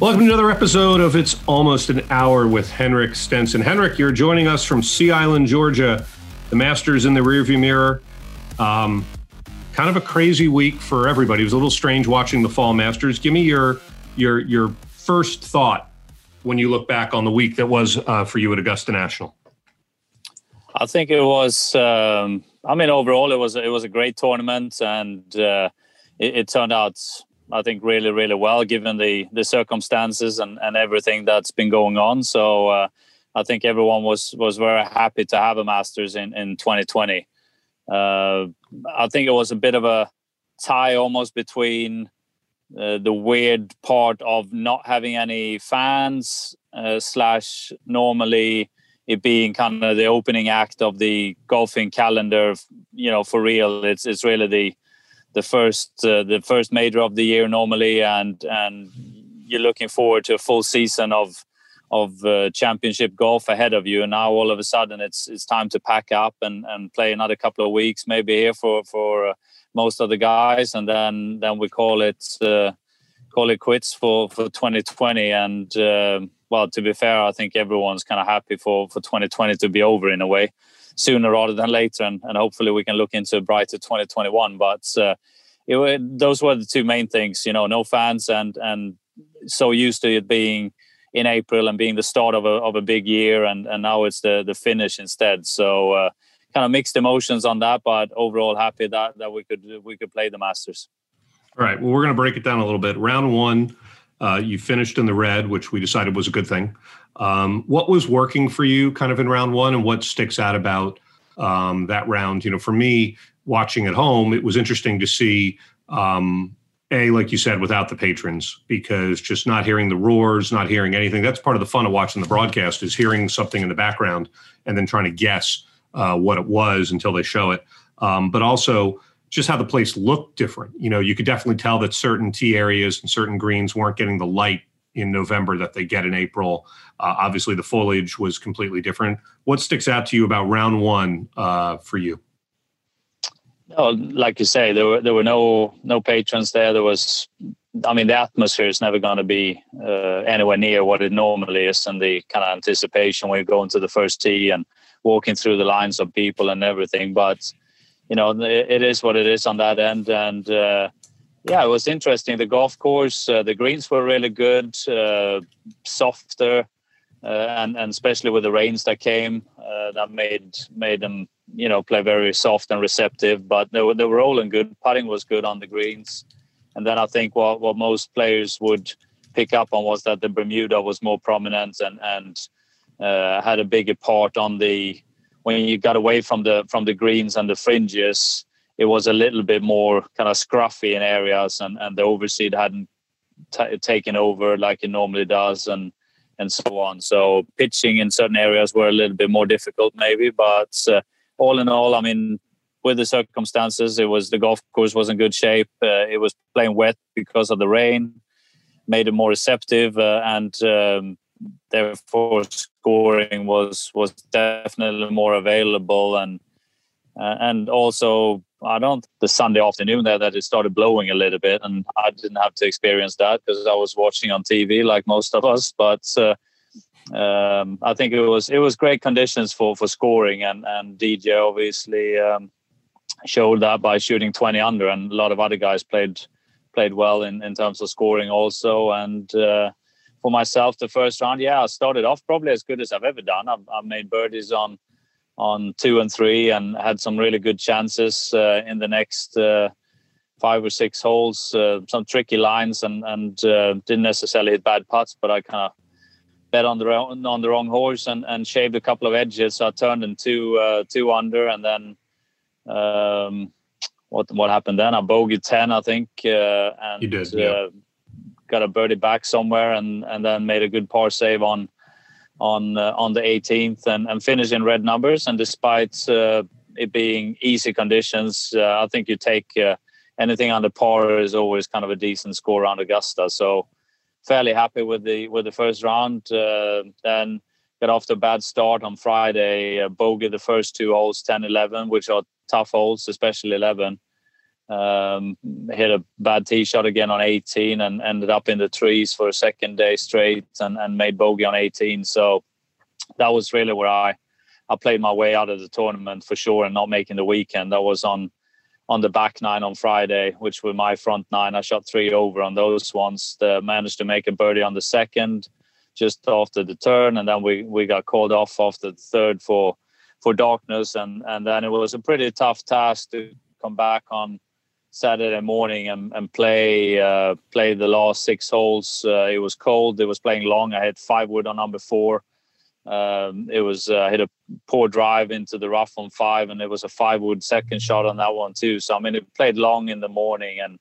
Welcome to another episode of It's Almost an Hour with Henrik Stenson. Henrik, you're joining us from Sea Island, Georgia. The Masters in the rearview mirror. Um, kind of a crazy week for everybody. It was a little strange watching the Fall Masters. Give me your your your first thought when you look back on the week that was uh, for you at Augusta National. I think it was. Um, I mean, overall, it was it was a great tournament, and uh, it, it, turned out I think really, really well given the the circumstances and, and everything that's been going on. So uh, I think everyone was was very happy to have a Masters in in 2020. Uh, I think it was a bit of a tie almost between uh, the weird part of not having any fans uh, slash normally it being kind of the opening act of the golfing calendar. You know, for real, it's it's really the the first uh, the first major of the year normally, and and you're looking forward to a full season of of uh, championship golf ahead of you. And now all of a sudden, it's it's time to pack up and and play another couple of weeks, maybe here for for uh, most of the guys, and then then we call it uh, call it quits for for 2020. And uh, well, to be fair, I think everyone's kind of happy for for 2020 to be over in a way sooner rather than later, and, and hopefully we can look into a brighter 2021. But uh, it, those were the two main things, you know, no fans and and so used to it being in April and being the start of a of a big year, and and now it's the the finish instead. So. Uh, kind of mixed emotions on that, but overall happy that that we could we could play the Masters. All right. Well, we're going to break it down a little bit. Round one, uh, you finished in the red, which we decided was a good thing. Um, what was working for you kind of in round one and what sticks out about um, that round? You know, for me, watching at home, it was interesting to see, um, A, like you said, without the patrons, because just not hearing the roars, not hearing anything, that's part of the fun of watching the broadcast is hearing something in the background and then trying to guess uh, what it was until they show it. Um, but also, just how the place looked different. You know, you could definitely tell that certain tee areas and certain greens weren't getting the light in November that they get in April. Uh, obviously, the foliage was completely different. What sticks out to you about round one uh, for you? No, like you say, there were there were no no patrons there. There was, I mean, the atmosphere is never going to be uh, anywhere near what it normally is, and the kind of anticipation when you go into the first tee and walking through the lines of people and everything. But you know, it, it is what it is on that end, and uh, yeah, it was interesting. The golf course, uh, the greens were really good, uh, softer, uh, and and especially with the rains that came, uh, that made made them you know play very soft and receptive. But they were they were rolling good. Putting was good on the greens, and then I think what what most players would pick up on was that the Bermuda was more prominent and and uh, had a bigger part on the when you got away from the from the greens and the fringes it was a little bit more kind of scruffy in areas, and, and the overseed hadn't t- taken over like it normally does, and and so on. So pitching in certain areas were a little bit more difficult, maybe. But uh, all in all, I mean, with the circumstances, it was the golf course was in good shape. Uh, it was playing wet because of the rain, made it more receptive, uh, and um, therefore scoring was was definitely more available and uh, and also I don't the Sunday afternoon there that it started blowing a little bit, and I didn't have to experience that because I was watching on TV like most of us. But uh, um, I think it was it was great conditions for for scoring, and and DJ obviously um, showed that by shooting 20 under, and a lot of other guys played played well in in terms of scoring also. And uh, for myself, the first round, yeah, I started off probably as good as I've ever done. I've, I've made birdies on on two and three and had some really good chances uh, in the next uh, five or six holes. Uh, some tricky lines and and uh, didn't necessarily hit bad putts, but I kind of bet on the wrong, on the wrong horse and, and shaved a couple of edges. So I turned in two uh, two under, and then um, what what happened then? I bogeyed ten, I think, uh, and did, yeah. got a birdie back somewhere, and and then made a good par save on on uh, on the 18th and, and finish in red numbers. And despite uh, it being easy conditions, uh, I think you take uh, anything under par is always kind of a decent score around Augusta. So fairly happy with the with the first round. Uh, then got off to a bad start on Friday. bogey the first two holes, 10, 11, which are tough holes, especially 11. Um, hit a bad tee shot again on 18 and ended up in the trees for a second day straight and, and made bogey on 18. So that was really where I I played my way out of the tournament for sure and not making the weekend. That was on on the back nine on Friday, which were my front nine. I shot three over on those ones. The, managed to make a birdie on the second, just after the turn, and then we we got called off after the third for for darkness, and and then it was a pretty tough task to come back on Saturday morning and, and play uh, play the last six holes. Uh, it was cold. It was playing long. I had five wood on number four. Um, it was uh, hit a poor drive into the rough on five, and it was a five wood second shot on that one too. So I mean, it played long in the morning, and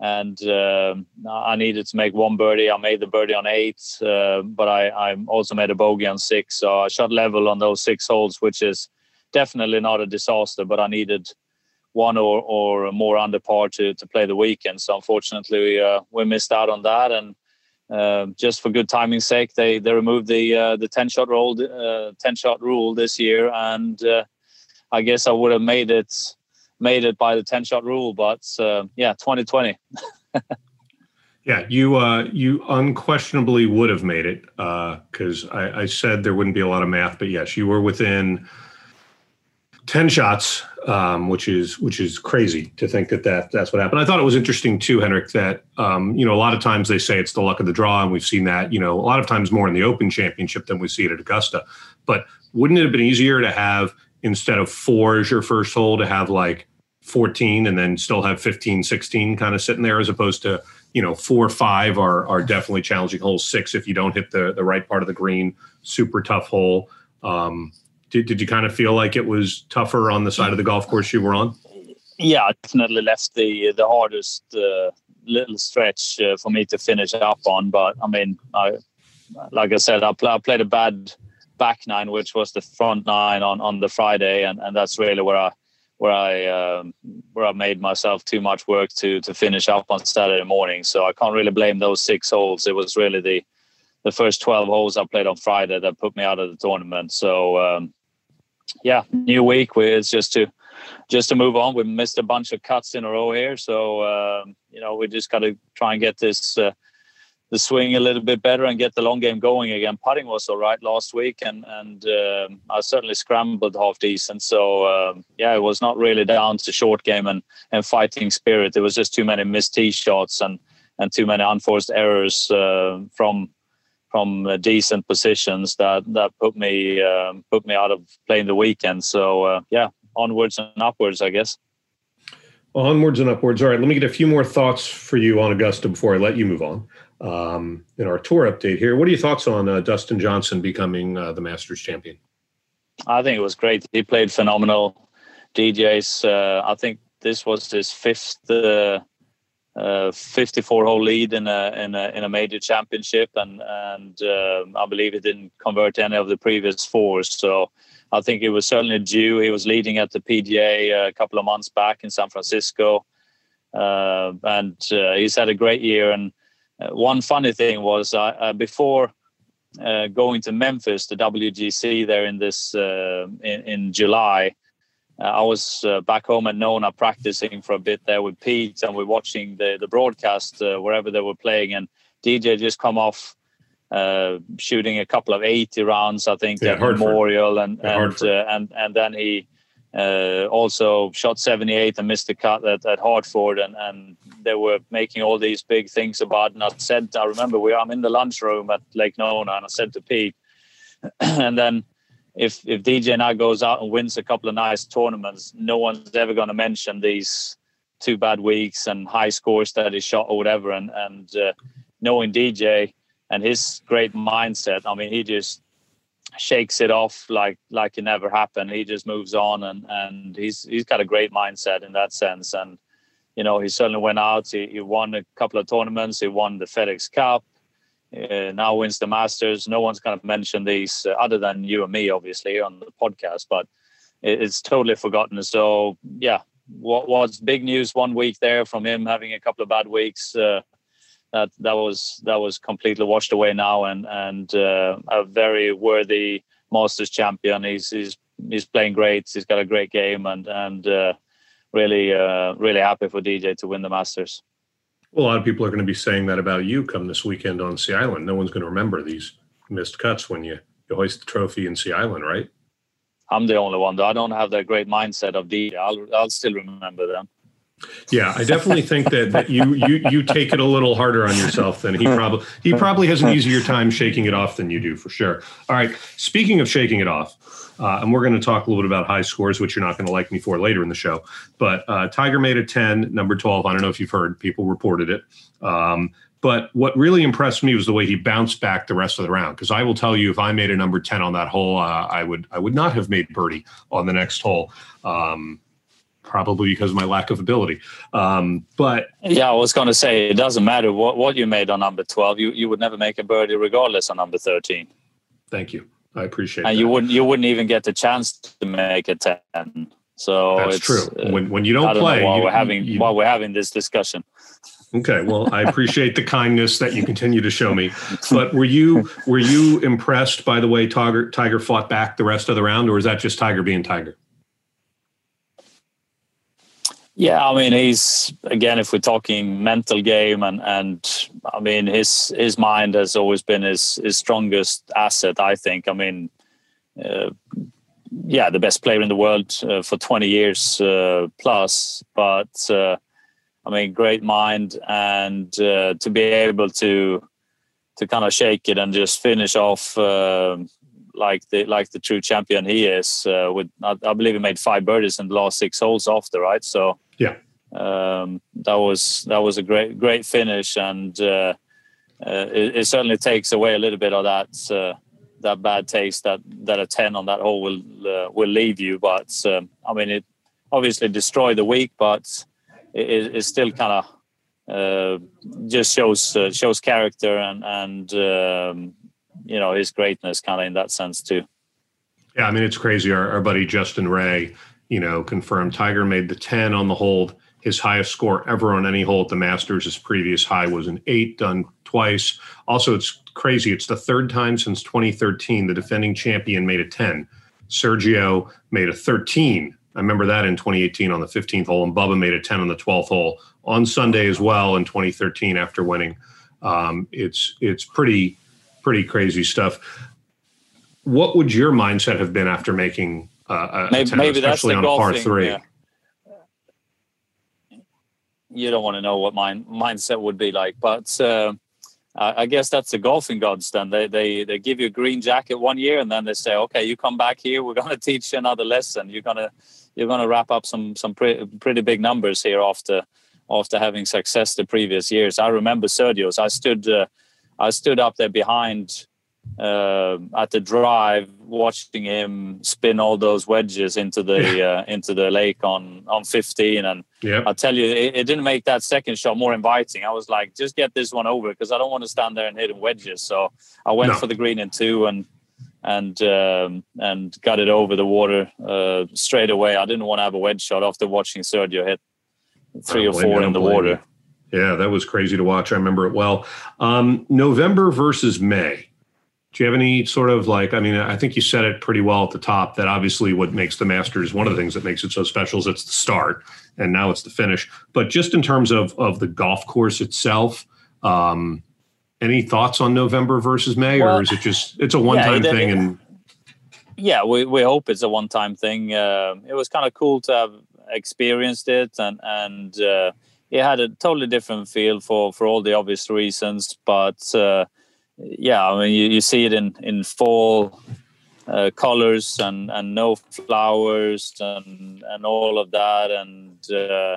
and uh, I needed to make one birdie. I made the birdie on eight, uh, but I, I also made a bogey on six. So I shot level on those six holes, which is definitely not a disaster. But I needed one or, or more under par to, to play the weekend. So unfortunately, we, uh, we missed out on that. And uh, just for good timing's sake, they they removed the uh, the ten shot rule uh, ten shot rule this year, and uh, I guess I would have made it made it by the ten shot rule. But uh, yeah, twenty twenty. Yeah, you uh, you unquestionably would have made it because I, I, said there wouldn't be a lot of math, but yes, you were within 10 shots, um, which is which is crazy to think that, that that's what happened. I thought it was interesting too, Henrik, that um, you know a lot of times they say it's the luck of the draw, and we've seen that you know a lot of times more in the Open Championship than we see it at Augusta. But wouldn't it have been easier to have instead of four as your first hole to have like 14 and then still have 15, 16 kind of sitting there as opposed to you know four, five are are definitely challenging holes. Six if you don't hit the the right part of the green, super tough hole. Um, did, did you kind of feel like it was tougher on the side of the golf course you were on? Yeah, definitely left the the hardest uh, little stretch uh, for me to finish up on. But I mean, I, like I said, I, I played a bad back nine, which was the front nine on, on the Friday, and, and that's really where I where I um, where I made myself too much work to to finish up on Saturday morning. So I can't really blame those six holes. It was really the the first 12 holes I played on Friday that put me out of the tournament. So um, yeah, new week. It's just to just to move on. We missed a bunch of cuts in a row here, so um, you know we just got to try and get this uh, the swing a little bit better and get the long game going again. Putting was all right last week, and and uh, I certainly scrambled half decent. So um, yeah, it was not really down to short game and and fighting spirit. There was just too many missed tee shots and and too many unforced errors uh, from from uh, decent positions that that put me um, put me out of playing the weekend. So uh, yeah, onwards and upwards, I guess. Onwards and upwards. All right, let me get a few more thoughts for you on Augusta before I let you move on. Um, in our tour update here, what are your thoughts on uh, Dustin Johnson becoming uh, the Masters champion? I think it was great. He played phenomenal. DJ's. Uh, I think this was his fifth uh, uh, 54 hole lead in a, in a in a major championship, and and uh, I believe he didn't convert any of the previous fours. So I think it was certainly due. He was leading at the PGA a couple of months back in San Francisco, uh, and uh, he's had a great year. And uh, one funny thing was uh, before. going to Memphis, the WGC there in this in, in July, uh, I was uh, back home at Nona practicing for a bit there with Pete, and we're watching the the broadcast uh, wherever they were playing. And DJ just come off uh, shooting a couple of eighty rounds, I think, yeah, at Hartford. Memorial, and and, uh, and and then he uh, also shot seventy eight and missed the cut at, at Hartford, and and they were making all these big things about. It. And I said, I remember we I'm in the lunchroom at Lake Nona, and I said to Pete, and then if if DJ now goes out and wins a couple of nice tournaments, no one's ever going to mention these two bad weeks and high scores that he shot or whatever. And and uh, knowing DJ and his great mindset, I mean, he just shakes it off like like it never happened. He just moves on, and and he's he's got a great mindset in that sense. And you know, he certainly went out. He, he won a couple of tournaments. He won the FedEx Cup uh, now wins the Masters. No one's going to mention these uh, other than you and me, obviously, on the podcast, but it, it's totally forgotten. So, yeah, what was big news one week there from him having a couple of bad weeks? Uh, that that was that was completely washed away now, and and uh, a very worthy Masters champion. He's he's he's playing great. He's got a great game, and and uh, really uh, really happy for DJ to win the Masters. Well, a lot of people are going to be saying that about you come this weekend on Sea Island. No one's going to remember these missed cuts when you, you hoist the trophy in Sea Island, right? I'm the only one though. I don't have that great mindset of DJ. I'll I'll still remember them. Yeah, I definitely think that, that you you you take it a little harder on yourself than he probably he probably has an easier time shaking it off than you do for sure. All right, speaking of shaking it off, uh, and we're going to talk a little bit about high scores, which you're not going to like me for later in the show. But uh, Tiger made a 10, number 12. I don't know if you've heard, people reported it. Um, but what really impressed me was the way he bounced back the rest of the round. Because I will tell you, if I made a number 10 on that hole, uh, I would I would not have made birdie on the next hole. Um, probably because of my lack of ability. Um, but yeah, I was going to say it doesn't matter what, what you made on number twelve. You you would never make a birdie regardless on number thirteen. Thank you. I appreciate. And that. you wouldn't you wouldn't even get the chance to make a ten. So that's true. Uh, when when you don't play, know, while you, we're having you, while we're having this discussion. Okay, well, I appreciate the kindness that you continue to show me. But were you were you impressed by the way Tiger Tiger fought back the rest of the round, or is that just Tiger being Tiger? Yeah, I mean, he's again, if we're talking mental game, and and I mean, his his mind has always been his his strongest asset. I think. I mean, uh, yeah, the best player in the world uh, for twenty years uh, plus, but uh, I mean, great mind, and uh, to be able to to kind of shake it and just finish off uh, like the like the true champion he is. Uh, with I, I, believe he made five birdies in the last six holes after, right? So yeah, um, that was that was a great great finish, and uh, uh, it, it, certainly takes away a little bit of that uh, that bad taste that that a ten on that hole will uh, will leave you. But um, I mean, it obviously destroyed the week, but it, it still kind of. Uh, just shows uh, shows character and and um, you know his greatness kind of in that sense too. Yeah, I mean it's crazy. Our, our buddy Justin Ray, you know, confirmed Tiger made the ten on the hold, his highest score ever on any hole at the Masters. His previous high was an eight, done twice. Also, it's crazy. It's the third time since 2013 the defending champion made a 10. Sergio made a 13. I remember that in 2018 on the 15th hole, and Bubba made a 10 on the 12th hole on Sunday as well in 2013 after winning. Um, it's it's pretty pretty crazy stuff. What would your mindset have been after making uh, a maybe, 10, maybe especially on a par three? Yeah. You don't want to know what my mindset would be like, but uh, I guess that's the golfing gods. Then they they they give you a green jacket one year, and then they say, "Okay, you come back here. We're going to teach you another lesson. You're gonna you're gonna wrap up some some pre- pretty big numbers here after after having success the previous years." I remember Sergio's. I stood. Uh, I stood up there behind uh, at the drive, watching him spin all those wedges into the uh, into the lake on on 15. And yep. I tell you, it, it, didn't make that second shot more inviting. I was like, just get this one over because I don't want to stand there and hit wedges. So I went no. for the green in two and and um, and got it over the water uh, straight away. I didn't want to have a wedge shot after watching Sergio hit three or four in the water. Yeah, that was crazy to watch. I remember it well. Um, November versus May. Do you have any sort of like, I mean, I think you said it pretty well at the top that obviously what makes the Masters, one of the things that makes it so special is it's the start and now it's the finish. But just in terms of, of the golf course itself, um, any thoughts on November versus May, well, or is it just, it's a one time yeah, thing? and yeah, we, we hope it's a one time thing. Uh, it was kind of cool to have experienced it and, and, uh, it had a totally different feel for for all the obvious reasons. But uh, yeah, I mean, you, you see it in in fall uh, colors and and no flowers and and all of that and. Uh,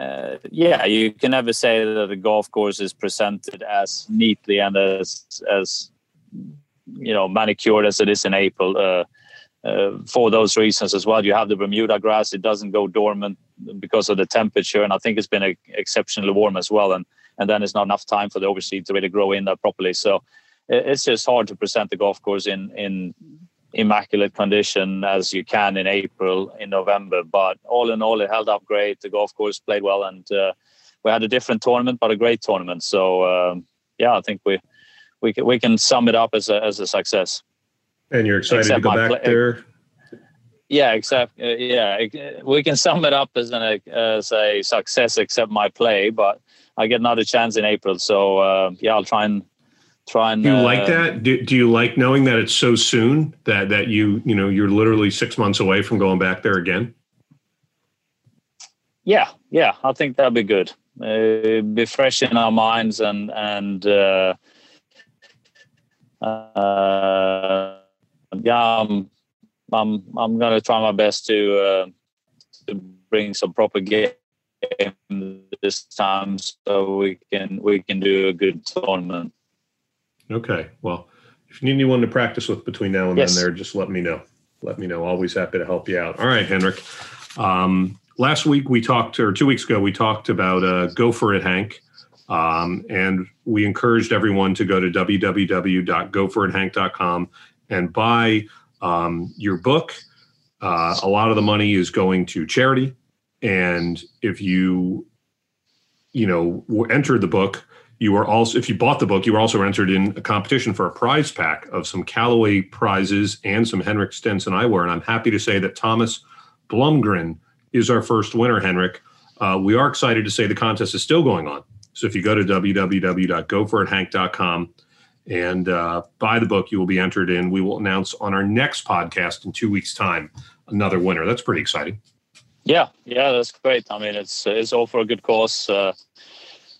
uh, yeah, you can never say that the golf course is presented as neatly and as as you know manicured as it is in April. Uh, uh, for those reasons as well. You have the Bermuda grass; it doesn't go dormant because of the temperature, and I think it's been exceptionally warm as well. And and then it's not enough time for the overseed to really grow in there properly. So it's just hard to present the golf course in in immaculate condition as you can in April, in November. But all in all, it held up great. The golf course played well, and uh, we had a different tournament, but a great tournament. So um, yeah, I think we we can, we can sum it up as a as a success. And you're excited Except to go back play- there? Yeah, exactly. Uh, yeah, we can sum it up as an as a success, except my play. But I get another chance in April, so uh, yeah, I'll try and try and. Do you uh, like that? Do, do you like knowing that it's so soon that that you you know you're literally six months away from going back there again? Yeah, yeah, I think that'll be good. Uh, be fresh in our minds and and uh, uh, yeah, I'm I'm I'm gonna try my best to uh, to bring some proper game this time so we can we can do a good tournament. Okay, well, if you need anyone to practice with between now and yes. then, there, just let me know. Let me know. Always happy to help you out. All right, Henrik. Um, last week we talked, or two weeks ago, we talked about uh, Go For It, Hank. Um, and we encouraged everyone to go to www.goforithank.com and buy um, your book. Uh, a lot of the money is going to charity. And if you, you know, entered the book, you were also, if you bought the book, you were also entered in a competition for a prize pack of some Callaway prizes and some Henrik Stenson eyewear. And I'm happy to say that Thomas Blumgren is our first winner, Henrik. Uh, we are excited to say the contest is still going on. So if you go to www.goforithank.com and uh, buy the book, you will be entered in. We will announce on our next podcast in two weeks' time another winner. That's pretty exciting. Yeah, yeah, that's great. I mean, it's it's all for a good cause. Uh,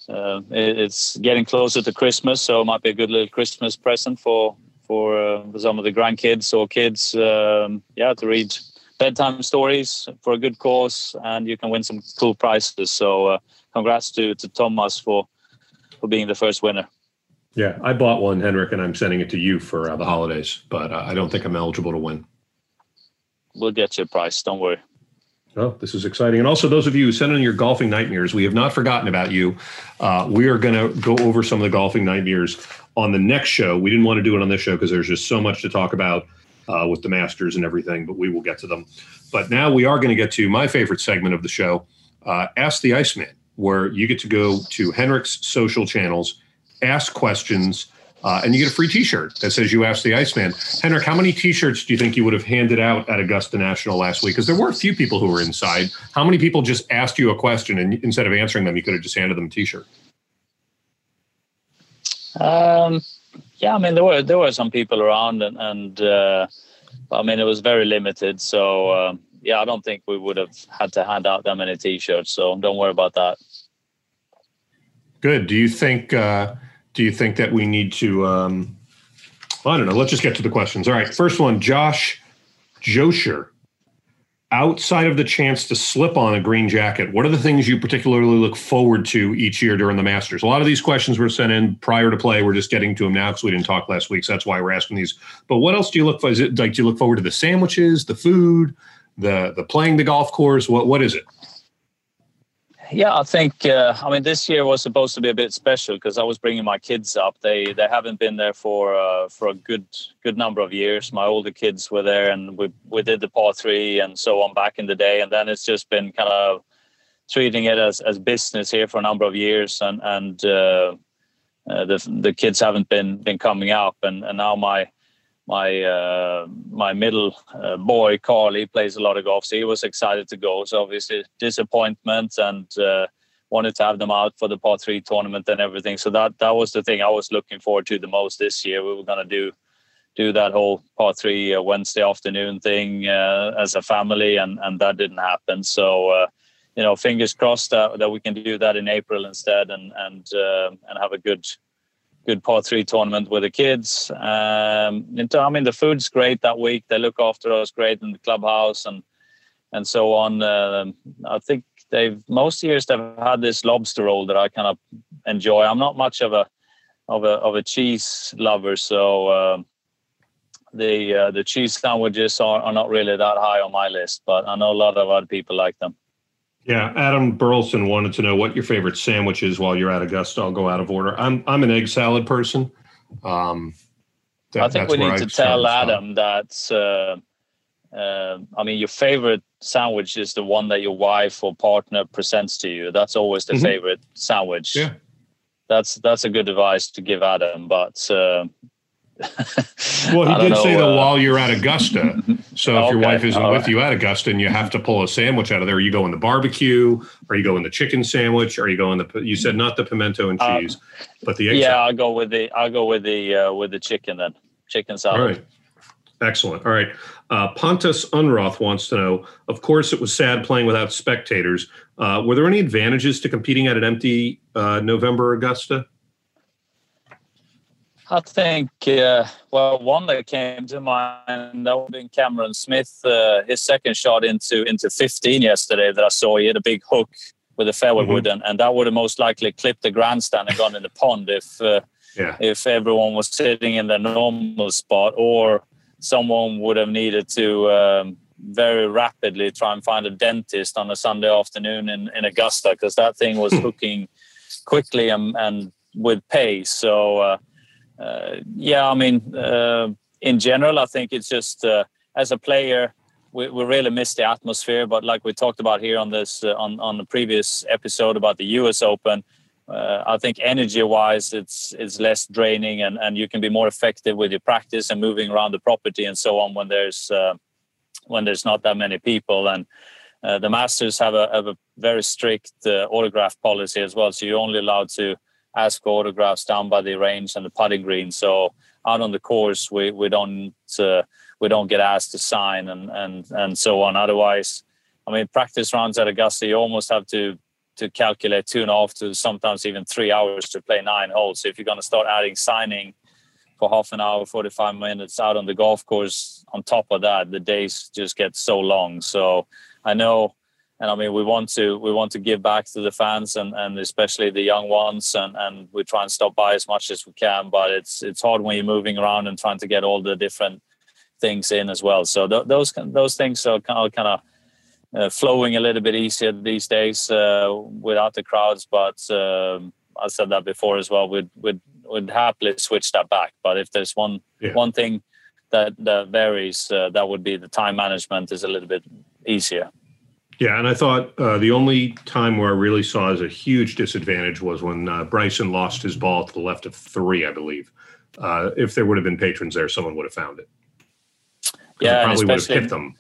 uh, it's getting closer to Christmas, so it might be a good little Christmas present for for uh, some of the grandkids or kids. Um, yeah, to read bedtime stories for a good cause, and you can win some cool prizes. So, uh, congrats to to Thomas for for being the first winner. Yeah, I bought one, Henrik, and I'm sending it to you for uh, the holidays, but uh, I don't think I'm eligible to win. We'll get you a prize. Don't worry. Oh, this is exciting. And also, those of you who send in your golfing nightmares, we have not forgotten about you. Uh, we are going to go over some of the golfing nightmares on the next show. We didn't want to do it on this show because there's just so much to talk about uh, with the Masters and everything, but we will get to them. But now we are going to get to my favorite segment of the show uh, Ask the Iceman, where you get to go to Henrik's social channels, ask questions uh, and you get a free T-shirt that says "You asked the Iceman." Henrik, how many T-shirts do you think you would have handed out at Augusta National last week? Because there were a few people who were inside. How many people just asked you a question, and instead of answering them, you could have just handed them a T-shirt? Um, yeah, I mean there were there were some people around, and, and uh, I mean it was very limited. So uh, yeah, I don't think we would have had to hand out that many T-shirts. So don't worry about that. Good. Do you think? Uh, do you think that we need to? Um, well, I don't know. Let's just get to the questions. All right. First one, Josh Josher. Outside of the chance to slip on a green jacket, what are the things you particularly look forward to each year during the Masters? A lot of these questions were sent in prior to play. We're just getting to them now because we didn't talk last week. So that's why we're asking these. But what else do you look for? Is it like do you look forward to the sandwiches, the food, the the playing the golf course? What what is it? Yeah, I think uh, I mean this year was supposed to be a bit special because I was bringing my kids up. They they haven't been there for uh, for a good good number of years. My older kids were there, and we we did the par three and so on back in the day. And then it's just been kind of treating it as, as business here for a number of years, and and uh, uh the the kids haven't been been coming up, and and now my my uh, my middle uh, boy Carly plays a lot of golf, so he was excited to go. So obviously disappointment and uh, wanted to have them out for the par three tournament and everything. So that that was the thing I was looking forward to the most this year. We were gonna do do that whole par three uh, Wednesday afternoon thing uh, as a family, and and that didn't happen. So. Uh, you know, fingers crossed that, that we can do that in April instead, and and and have a good good par three tournament with the kids. Um, I mean, the food's great that week. They look after us great in the clubhouse and and so on. Uh, I think they've most years they've had this lobster roll that I kind of enjoy. I'm not much of a of a of a cheese lover, so uh, the uh, the cheese sandwiches are, are not really that high on my list. But I know a lot of other people like them. Yeah, Adam Burleson wanted to know what your favorite sandwich is while you're at Augusta. I'll go out of order. I'm I'm an egg salad person. Um, that, I think we need to tell Adam that. Uh, uh, I mean, your favorite sandwich is the one that your wife or partner presents to you. That's always the mm-hmm. favorite sandwich. Yeah, that's that's a good advice to give Adam. But uh, well, he did know, say that uh, while you're at Augusta. So if okay, your wife isn't with right. you at Augusta and you have to pull a sandwich out of there, you go in the barbecue, or you go in the chicken sandwich, or you go in the. You said not the pimento and uh, cheese, but the yeah. I'll go with the I'll go with the uh, with the chicken then chicken salad. All right. Excellent. All right. Uh, Pontus Unroth wants to know. Of course, it was sad playing without spectators. Uh, were there any advantages to competing at an empty uh, November Augusta? I think, uh, well, one that came to mind that would have been Cameron Smith. Uh, his second shot into into 15 yesterday that I saw. He had a big hook with a fairway mm-hmm. wood, and, and that would have most likely clipped the grandstand and gone in the pond if uh, yeah. if everyone was sitting in their normal spot, or someone would have needed to um, very rapidly try and find a dentist on a Sunday afternoon in, in Augusta because that thing was hmm. hooking quickly and, and with pace. So. Uh, yeah, I mean, uh, in general, I think it's just uh, as a player, we, we really miss the atmosphere. But like we talked about here on this on on the previous episode about the U.S. Open, uh, I think energy wise it's it's less draining and, and you can be more effective with your practice and moving around the property and so on when there's uh, when there's not that many people and uh, the masters have a, have a very strict autograph policy as well so you're only allowed to ask autographs down by the range and the putting green. So out on the course, we we don't uh, we don't get asked to sign and and and so on. Otherwise, I mean, practice rounds at Augusta, you almost have to to calculate two and a half to sometimes even three hours to play nine holes. So if you're going to start adding signing for half an hour, 45 minutes out on the golf course, on top of that, the days just get so long. So I know and I mean we want to we want to give back to the fans and, and especially the young ones and, and we try and stop by as much as we can but it's it's hard when you're moving around and trying to get all the different things in as well. So th- those those things are kind of, kind of uh, flowing a little bit easier these days uh, without the crowds but um, I said that before as well we'd, we'd, would happily switch that back. But if there's one yeah. one thing that that varies uh, that would be the time management is a little bit easier yeah, and I thought uh, the only time where I really saw as a huge disadvantage was when uh, Bryson lost his ball to the left of three, I believe. Uh, if there would have been patrons there, someone would have found it. Yeah, probably would have hit them.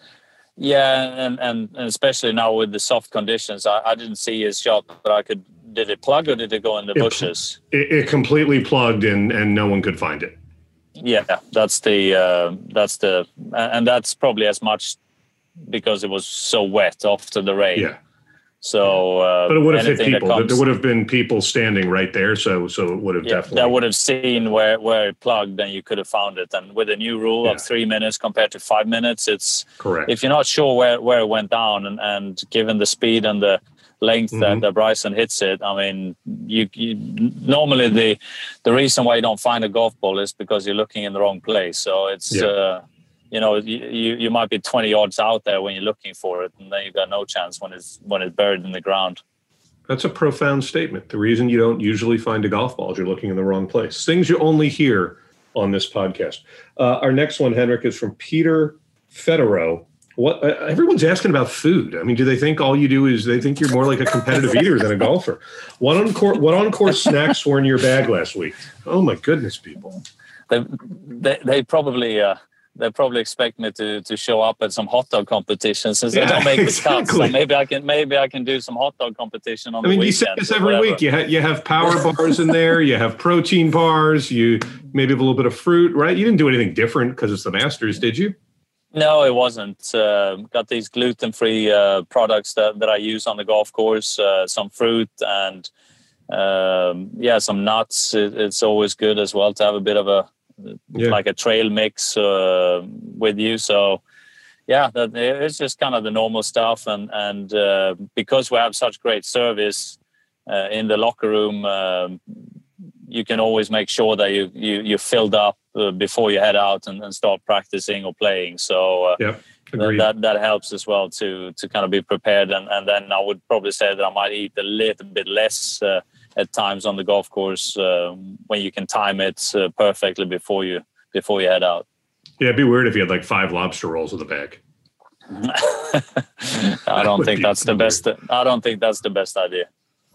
Yeah, and, and, and especially now with the soft conditions, I, I, didn't see his shot, but I could. Did it plug or did it go in the it, bushes? It, it, completely plugged, and and no one could find it. Yeah, that's the uh, that's the and that's probably as much because it was so wet after the rain. Yeah. So, uh, but it would have hit people. Comes, there would have been people standing right there, so so it would have yeah, definitely. That would have seen where where it plugged, and you could have found it. And with a new rule yeah. of three minutes compared to five minutes, it's correct. If you're not sure where where it went down, and and given the speed and the length mm-hmm. that, that Bryson hits it, I mean, you, you normally the the reason why you don't find a golf ball is because you're looking in the wrong place. So it's. Yeah. Uh, you know you, you might be 20 yards out there when you're looking for it and then you've got no chance when it's when it's buried in the ground. That's a profound statement. The reason you don't usually find a golf ball is you're looking in the wrong place. Things you only hear on this podcast. Uh, our next one henrik is from peter federo. What uh, everyone's asking about food. I mean do they think all you do is they think you're more like a competitive eater than a golfer? What on course what on course snacks were in your bag last week? Oh my goodness people. They, they, they probably uh, they probably expect me to to show up at some hot dog competition since yeah, I don't make exactly. the cuts. So maybe I can maybe I can do some hot dog competition on. The weekend I mean, you say this every week. You have you have power bars in there. You have protein bars. You maybe have a little bit of fruit, right? You didn't do anything different because it's the Masters, did you? No, it wasn't. Uh, got these gluten free uh, products that, that I use on the golf course. Uh, some fruit and um, yeah, some nuts. It, it's always good as well to have a bit of a yeah. like a trail mix uh, with you. So yeah, that, it's just kind of the normal stuff. And and uh, because we have such great service uh, in the locker room, um, you can always make sure that you you you filled up uh, before you head out and, and, start practicing or playing. So uh, yeah. That, that helps as well to to kind of be prepared and, and then I would probably say that I might eat a little bit less uh, at times on the golf course uh, when you can time it uh, perfectly before you before you head out. Yeah, it'd be weird if you had like five lobster rolls in the bag. I don't think that's the best. I don't think that's the best idea.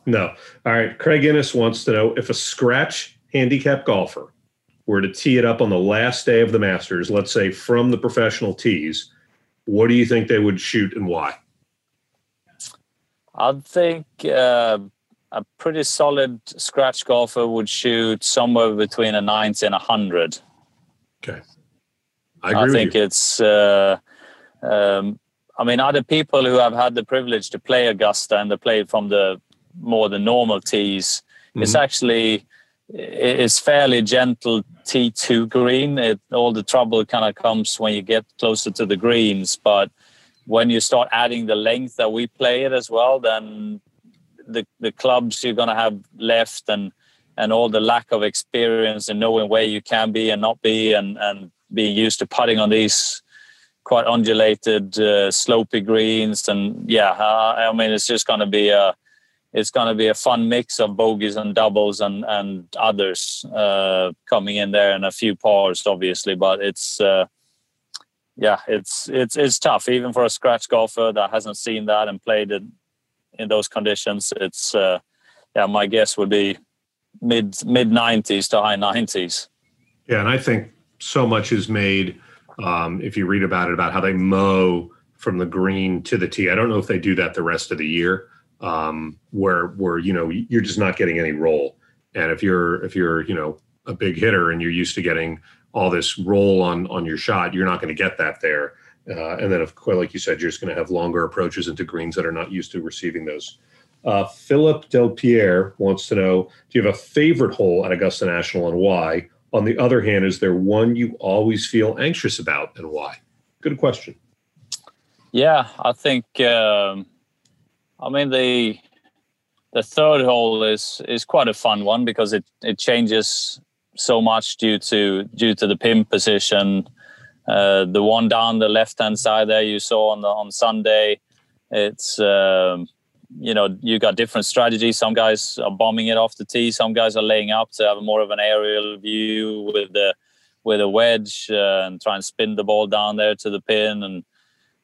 No. All right. Craig Innes wants to know if a scratch handicap golfer were to tee it up on the last day of the Masters, let's say from the professional tees, what do you think they would shoot and why? I'd think uh, a pretty solid scratch golfer would shoot somewhere between a 90 and a 100. Okay. I, I think you. it's, uh, um, I mean, other people who have had the privilege to play Augusta and they play from the more the normal tees, mm-hmm. it's actually it's fairly gentle tee to green. It, all the trouble kind of comes when you get closer to the greens, but when you start adding the length that we play it as well, then the the clubs you're going to have left and and all the lack of experience and knowing where you can be and not be and and being used to putting on these quite undulated uh, slopy greens and yeah uh, i mean it's just going to be a it's going to be a fun mix of bogeys and doubles and and others uh, coming in there and a few pars, obviously. But it's uh, yeah, it's it's it's tough even for a scratch golfer that hasn't seen that and played in in those conditions. It's uh, yeah, my guess would be mid mid nineties to high nineties. Yeah, and I think so much is made. Um, if you read about it, about how they mow from the green to the tee. I don't know if they do that the rest of the year um, where where you know you're just not getting any roll. And if you're if you're you know a big hitter and you're used to getting all this roll on on your shot, you're not going to get that there. Uh, and then, of course, like you said, you're just going to have longer approaches into greens that are not used to receiving those. Uh, Philip Del Pierre wants to know: Do you have a favorite hole at Augusta National and why? On the other hand, is there one you always feel anxious about and why? Good question. Yeah, I think um, I mean the the third hole is is quite a fun one because it it changes so much due to due to the pin position. Uh, the one down the left hand side there you saw on the on Sunday, it's um, you know you got different strategies. Some guys are bombing it off the tee. Some guys are laying up to have more of an aerial view with the with a wedge uh, and try and spin the ball down there to the pin and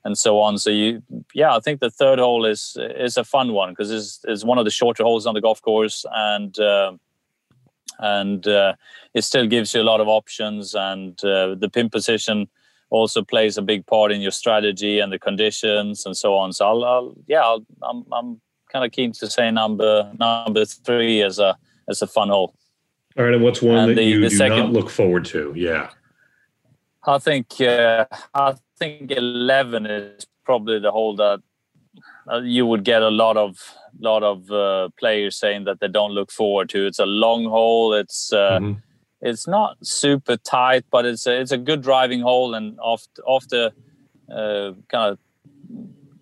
and so on. So you, yeah, I think the third hole is is a fun one because it's, it's one of the shorter holes on the golf course, and uh, and uh, it still gives you a lot of options, and uh, the pin position also plays a big part in your strategy and the conditions and so on. So I'll, I'll yeah, i am I'm, I'm kind of keen to say number number three as a as a fun hole. All right, and what's one and that the, you the do second, not look forward to? Yeah. I think uh, I think eleven is probably the hole that you would get a lot of lot of uh, players saying that they don't look forward to. It's a long hole. It's uh, mm-hmm. it's not super tight, but it's a, it's a good driving hole, and off off the uh, kind of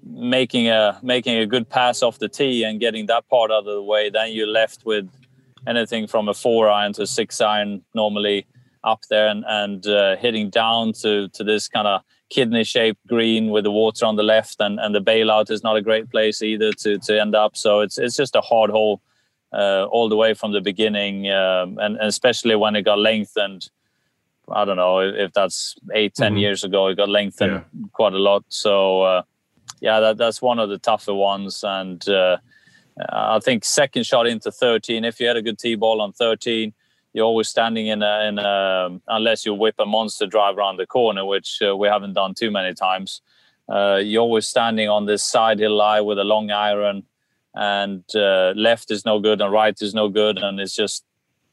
making a making a good pass off the tee and getting that part out of the way, then you're left with anything from a four iron to a six iron normally up there and, and uh, hitting down to, to this kind of kidney shaped green with the water on the left and, and the bailout is not a great place either to, to end up. So it's, it's just a hard hole uh, all the way from the beginning. Um, and, and, especially when it got lengthened, I don't know if that's eight, ten mm-hmm. years ago, it got lengthened yeah. quite a lot. So uh, yeah, that, that's one of the tougher ones. And uh, I think second shot into 13, if you had a good tee ball on 13, you're always standing in a, in a unless you whip a monster drive around the corner, which uh, we haven't done too many times. Uh, you're always standing on this side hill lie with a long iron, and uh, left is no good and right is no good, and it's just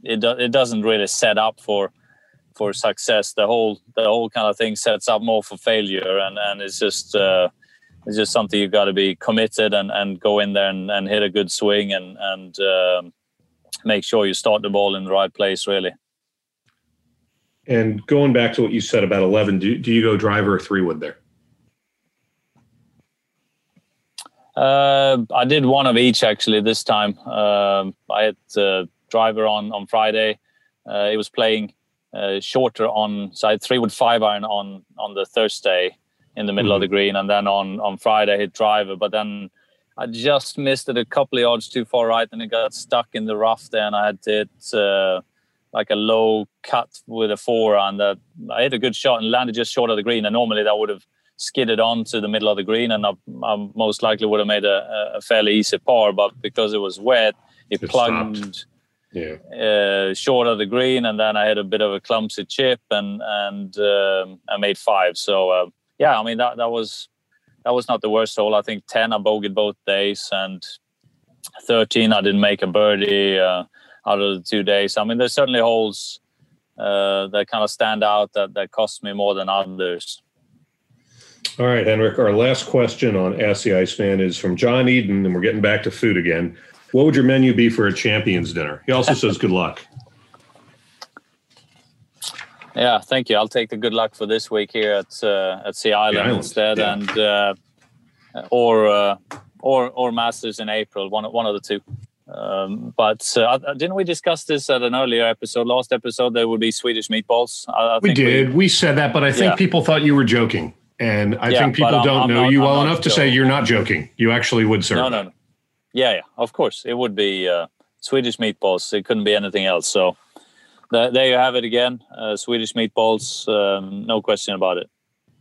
it do, it doesn't really set up for for success. The whole the whole kind of thing sets up more for failure, and and it's just. Uh, it's just something you've got to be committed and, and go in there and, and hit a good swing and and um, make sure you start the ball in the right place, really. And going back to what you said about 11, do, do you go driver or three wood there? Uh, I did one of each actually this time. Uh, I had uh, driver on on Friday. Uh, it was playing uh, shorter on so I had three wood five iron on on the Thursday in the middle mm-hmm. of the green, and then on on Friday I hit driver. But then I just missed it a couple of yards too far right, and it got stuck in the rough there, and I had to hit uh, like a low cut with a four on that. I hit a good shot and landed just short of the green, and normally that would have skidded onto the middle of the green, and I, I most likely would have made a, a, fairly easy par. But because it was wet, it, it plugged. Stopped. yeah. uh, short of the green, and then I had a bit of a clumsy chip, and and um, I made five. So uh, yeah, I mean that that was that was not the worst hole. I think ten I bogeyed both days, and thirteen I didn't make a birdie uh, out of the two days. I mean, there's certainly holes uh, that kind of stand out that that cost me more than others. All right, Henrik. Our last question on Ask the Iceman is from John Eden, and we're getting back to food again. What would your menu be for a champions dinner? He also says good luck. Yeah, thank you. I'll take the good luck for this week here at uh, at Sea Island, Island, instead, yeah. and uh, or uh, or or Masters in April, one one of the two. Um, but uh, didn't we discuss this at an earlier episode? Last episode, there would be Swedish meatballs. I, I We did. We, said that, but I think Yeah. people thought you were joking. And I Yeah, think people I'm- don't I'm know not- you I'm well not enough to say you're not joking. You actually would serve. No, no, no. Yeah, yeah. Of course, it would be uh, Swedish meatballs. It couldn't be anything else. So there you have it again. Uh, Swedish meatballs. Um, no question about it.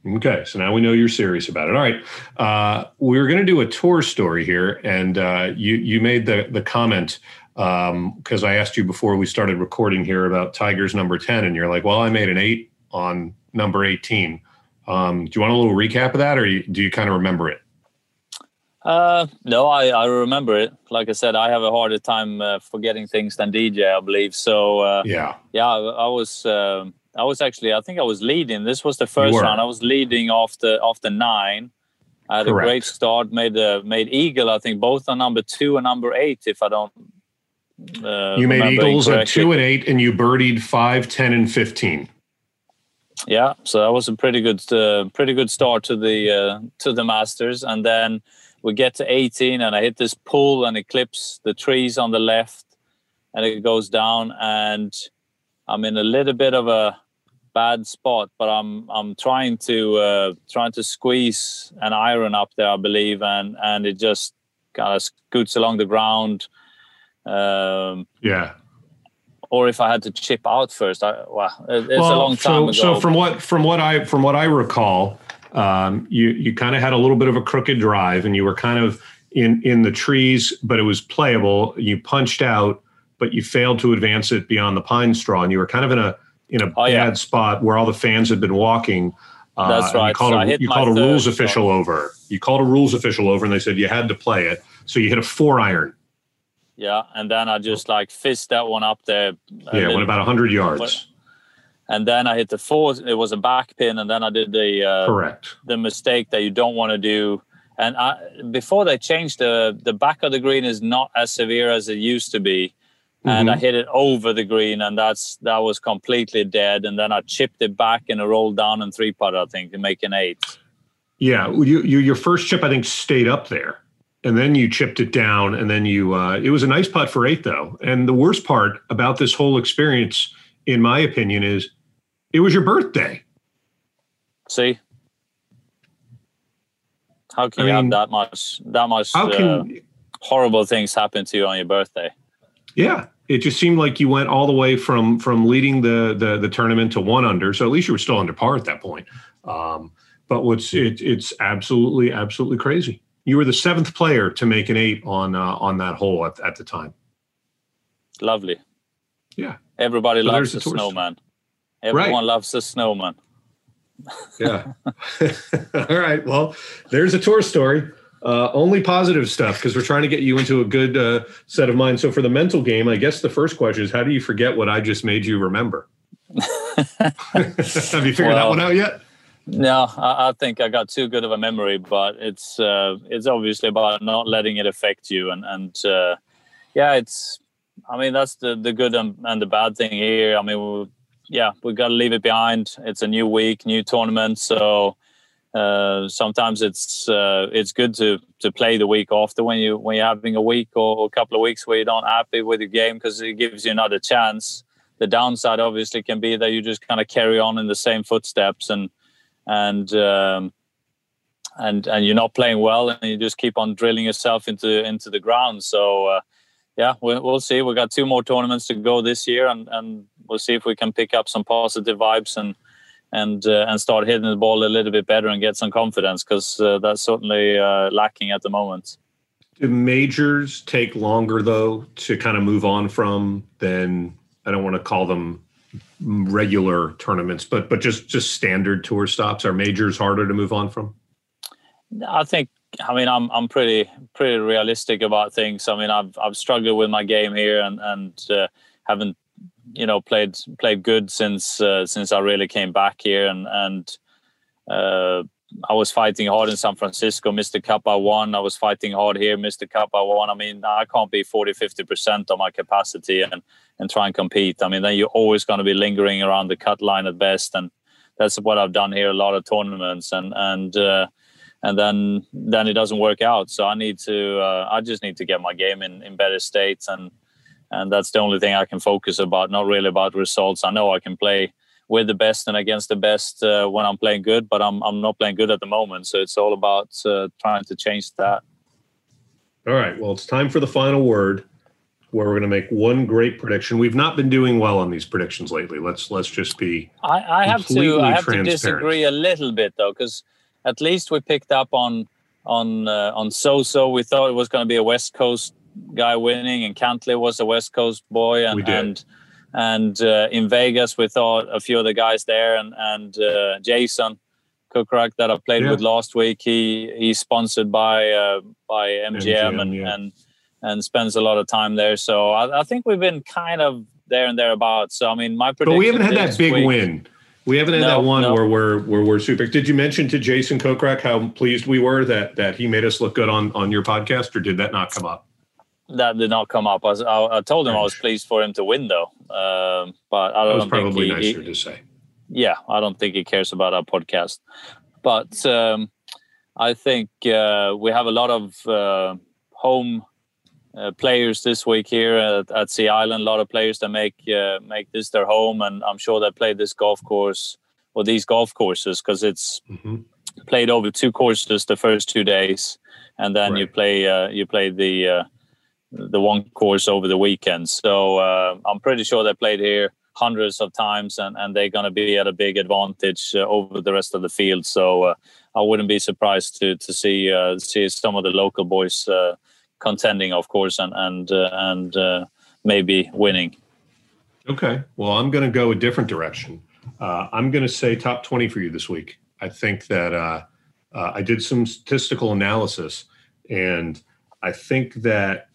Okay, so now we know you're serious about it. All right, uh, we're going to do a tour story here, and uh, you you made the the comment because I asked you before we started recording here about Tigers number ten, and you're like, "Well, I made an eight on number 18." Um, do you want a little recap of that, or do you kind of remember it? Uh, no, I, I remember it. Like I said, I have a harder time uh, forgetting things than DJ, I believe. So uh, Yeah, yeah, I, I was um I was actually I think I was leading. This was the first round. I was leading after after nine. I had Correct. a great start. Made uh, made eagle. I think both on number two and number eight. If I don't. Uh, you made eagles at two and eight, and you birdied five, 10, and fifteen. Yeah, so that was a pretty good, uh, pretty good start to the uh, to the Masters, and then we get to 18, and I hit this pull, and it clips the trees on the left, and it goes down, and I'm in a little bit of a bad spot, but I'm I'm trying to uh, trying to squeeze an iron up there, I believe, and and it just kind of scoots along the ground. Um, Yeah. or if I had to chip out first, I, well, it- it's a long time so, ago. So from what from what I from what I recall, um, you you kind of had a little bit of a crooked drive, and you were kind of in in the trees, but it was playable. You punched out, but you failed to advance it beyond the pine straw, and you were kind of in a in a Oh, bad yeah. spot where all the fans had been walking. Uh, That's and You right. called, So a, you called a rules shot. official over. You called a rules official over, and they said you had to play it. So you hit a four iron. Yeah, and then I just like fist that one up there. Yeah, went about hundred yards. And then I hit the fourth. It was a back pin, and then I did the uh, Correct. the mistake that you don't want to do. And I, before they changed the the back of the green is not as severe as it used to be. And I Mhm. hit it over the green, and that's that was completely dead. And then I chipped it back and it rolled down and three putt, I think, to make an eight. Yeah, you, you your first chip I think stayed up there, and then you chipped it down, and then you uh, it was a nice putt for eight though. And the worst part about this whole experience, in my opinion, is it was your birthday. See, how can I you mean, have that much that much How uh, horrible things happen to you on your birthday? yeah? It just seemed like you went all the way from from leading the the, the tournament to one under. So at least you were still under par at that point. Um, but what's it, it's absolutely absolutely crazy. You were the seventh player to make an eight on uh, on that hole at, at the time. Lovely. Yeah. Everybody So loves the snowman. Everyone loves the snowman. Yeah. All right. Well, there's a tour story. Uh, only positive stuff because we're trying to get you into a good uh, set of mind. So for the mental game, I guess the first question is how do you forget what I just made you remember? Have you figured that one out yet? No, I, I think I got too good of a memory, but it's uh, it's obviously about not letting it affect you, and and uh, yeah, it's. I mean, that's the the good and, and the bad thing here. I mean, we, yeah, we got to leave it behind. It's a new week, new tournament, so uh, sometimes it's uh, it's good to to play the week after when you when you're having a week or a couple of weeks where you're not happy with the game because it gives you another chance. The downside obviously can be that you just kind of carry on in the same footsteps and and um, and and you're not playing well, and you just keep on drilling yourself into into the ground. So uh, yeah, we'll, we'll see. We got two more tournaments to go this year, and and we'll see if we can pick up some positive vibes and and uh, and start hitting the ball a little bit better and get some confidence because uh, that's certainly uh, lacking at the moment. Do majors take longer though to kind of move on from than I don't want to call them regular tournaments, but but just just standard tour stops? Are majors harder to move on from? I think. I mean, I'm I'm pretty pretty realistic about things. I mean, I've I've struggled with my game here and and uh, haven't you know played played good since uh, since I really came back here and and uh, I was fighting hard in San Francisco, Mr. Cup I won. I was fighting hard here, Mr. Cup I won. I mean, I can't be 40, 50% of my capacity and, and try and compete. I mean, then you're always going to be lingering around the cut line at best. And that's what I've done here, a lot of tournaments. And, and, uh, and then, then it doesn't work out. So I need to, uh, I just need to get my game in, in better states. And, and that's the only thing I can focus about, not really about results. I know I can play with the best and against the best uh, when I'm playing good, but I'm I'm not playing good at the moment. So it's all about uh, trying to change that. All right. Well, it's time for the final word, where we're going to make one great prediction. We've not been doing well on these predictions lately. Let's let's just be. I, I have to I have to disagree a little bit though, because at least we picked up on on uh, on Zozo. We thought it was going to be a West Coast guy winning, and Cantlay was a West Coast boy, and. And and uh, in Vegas, we thought a few of the guys there, and and uh, Jason Kokrak that I played yeah. with last week. He he's sponsored by uh, by MGM, MGM and yeah. and and spends a lot of time there. So I, I, think we've been kind of there and thereabouts. So I mean, my prediction. But we haven't had that big week, win. We haven't had no, that one no. where we're where we're super. Did you mention to Jason Kokrak how pleased we were that that he made us look good on on your podcast, or did that not come up? that did not come up. I, was, I, I told him I was pleased for him to win, though. Um, but I don't that was probably think he, nicer he, to say. Yeah, I don't think he cares about our podcast. But um, I think uh, we have a lot of uh, home uh, players this week here at, at, Sea Island. A lot of players that make uh, make this their home, and I'm sure they play this golf course or these golf courses because it's mm-hmm. played over two courses the first two days, and then right. you play uh, you play the uh, the one course over the weekend. So uh, I'm pretty sure they played here hundreds of times, and, and they're going to be at a big advantage uh, over the rest of the field. So uh, I wouldn't be surprised to to see uh, see some of the local boys uh, contending, of course, and and uh, and maybe winning. Okay, well, I'm going to go a different direction. I'm going to say top 20 for you this week. I think that I did some statistical analysis, and I think that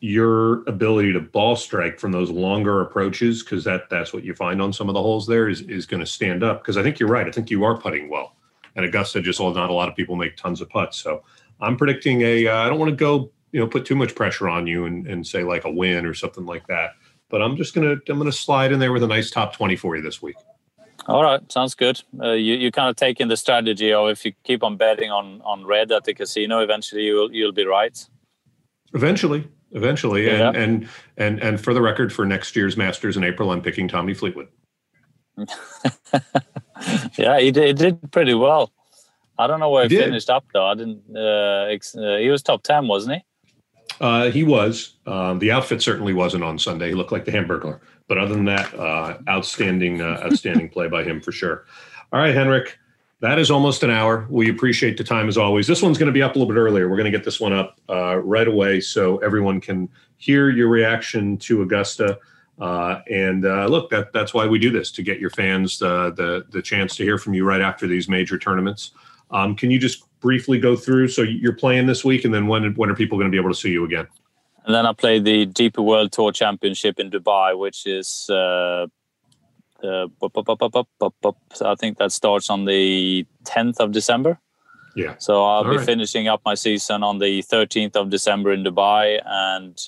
your ability to ball strike from those longer approaches, because that that's what you find on some of the holes there, is is going to stand up. Because I think you're right. I think you are putting well, and Augusta just not a lot of people make tons of putts. So I'm predicting a. Uh, I don't want to go you know put too much pressure on you and, and say like a win or something like that. But I'm just gonna I'm gonna slide in there with a nice top twenty for you this week. All right, sounds good. Uh, you you kind of taking the strategy of if you keep on betting on on red at the casino, eventually you'll you'll be right. Eventually, eventually. Yeah. And, and and and for the record, for next year's Masters in April, I'm picking Tommy Fleetwood. yeah, he did, he did pretty well. I don't know where he, he finished up though. I didn't. Uh, ex- uh, he was top ten, wasn't he? Uh, he was. Um, the outfit certainly wasn't on Sunday. He looked like the Hamburglar. But other than that, uh, outstanding, uh, outstanding play by him for sure. All right, Henrik. That is almost an hour. We appreciate the time as always. This one's going to be up a little bit earlier. We're going to get this one up uh, right away so everyone can hear your reaction to Augusta. Uh, and uh, look, that that's why we do this to get your fans uh, the the chance to hear from you right after these major tournaments. Um, can you just briefly go through? So you're playing this week, and then when when are people going to be able to see you again? And then I play the DP World Tour Championship in Dubai, which is uh, uh, I think that starts on the 10th of December. Yeah. So I'll All be right. finishing up my season on the 13th of December in Dubai and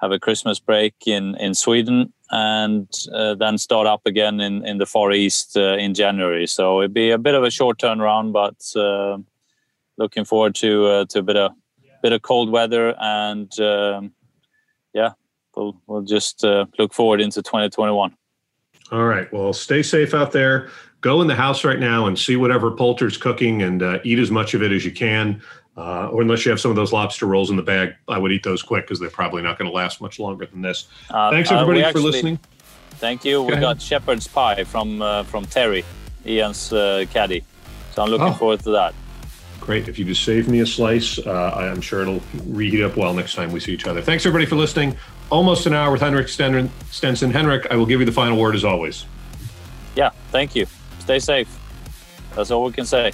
have a Christmas break in, in Sweden and uh, then start up again in, in the Far East uh, in January. So it'd be a bit of a short turnaround, but uh, looking forward to uh, to a bit of bit of cold weather and um, yeah, we'll we'll just uh, look forward into 2021. All right. Well, stay safe out there. Go in the house right now and see whatever Poulter's cooking and uh, eat as much of it as you can. Uh, or unless you have some of those lobster rolls in the bag, I would eat those quick because they're probably not going to last much longer than this. Uh, Thanks uh, everybody actually, for listening. Thank you. Go we ahead. got shepherd's pie from uh, from Terry, Ian's uh, caddy. So I'm looking oh. forward to that. Great. If you just save me a slice, uh, I'm sure it'll reheat up well next time we see each other. Thanks everybody for listening. Almost an hour with Henrik Stenson. Henrik, I will give you the final word as always. Yeah, thank you. Stay safe. That's all we can say.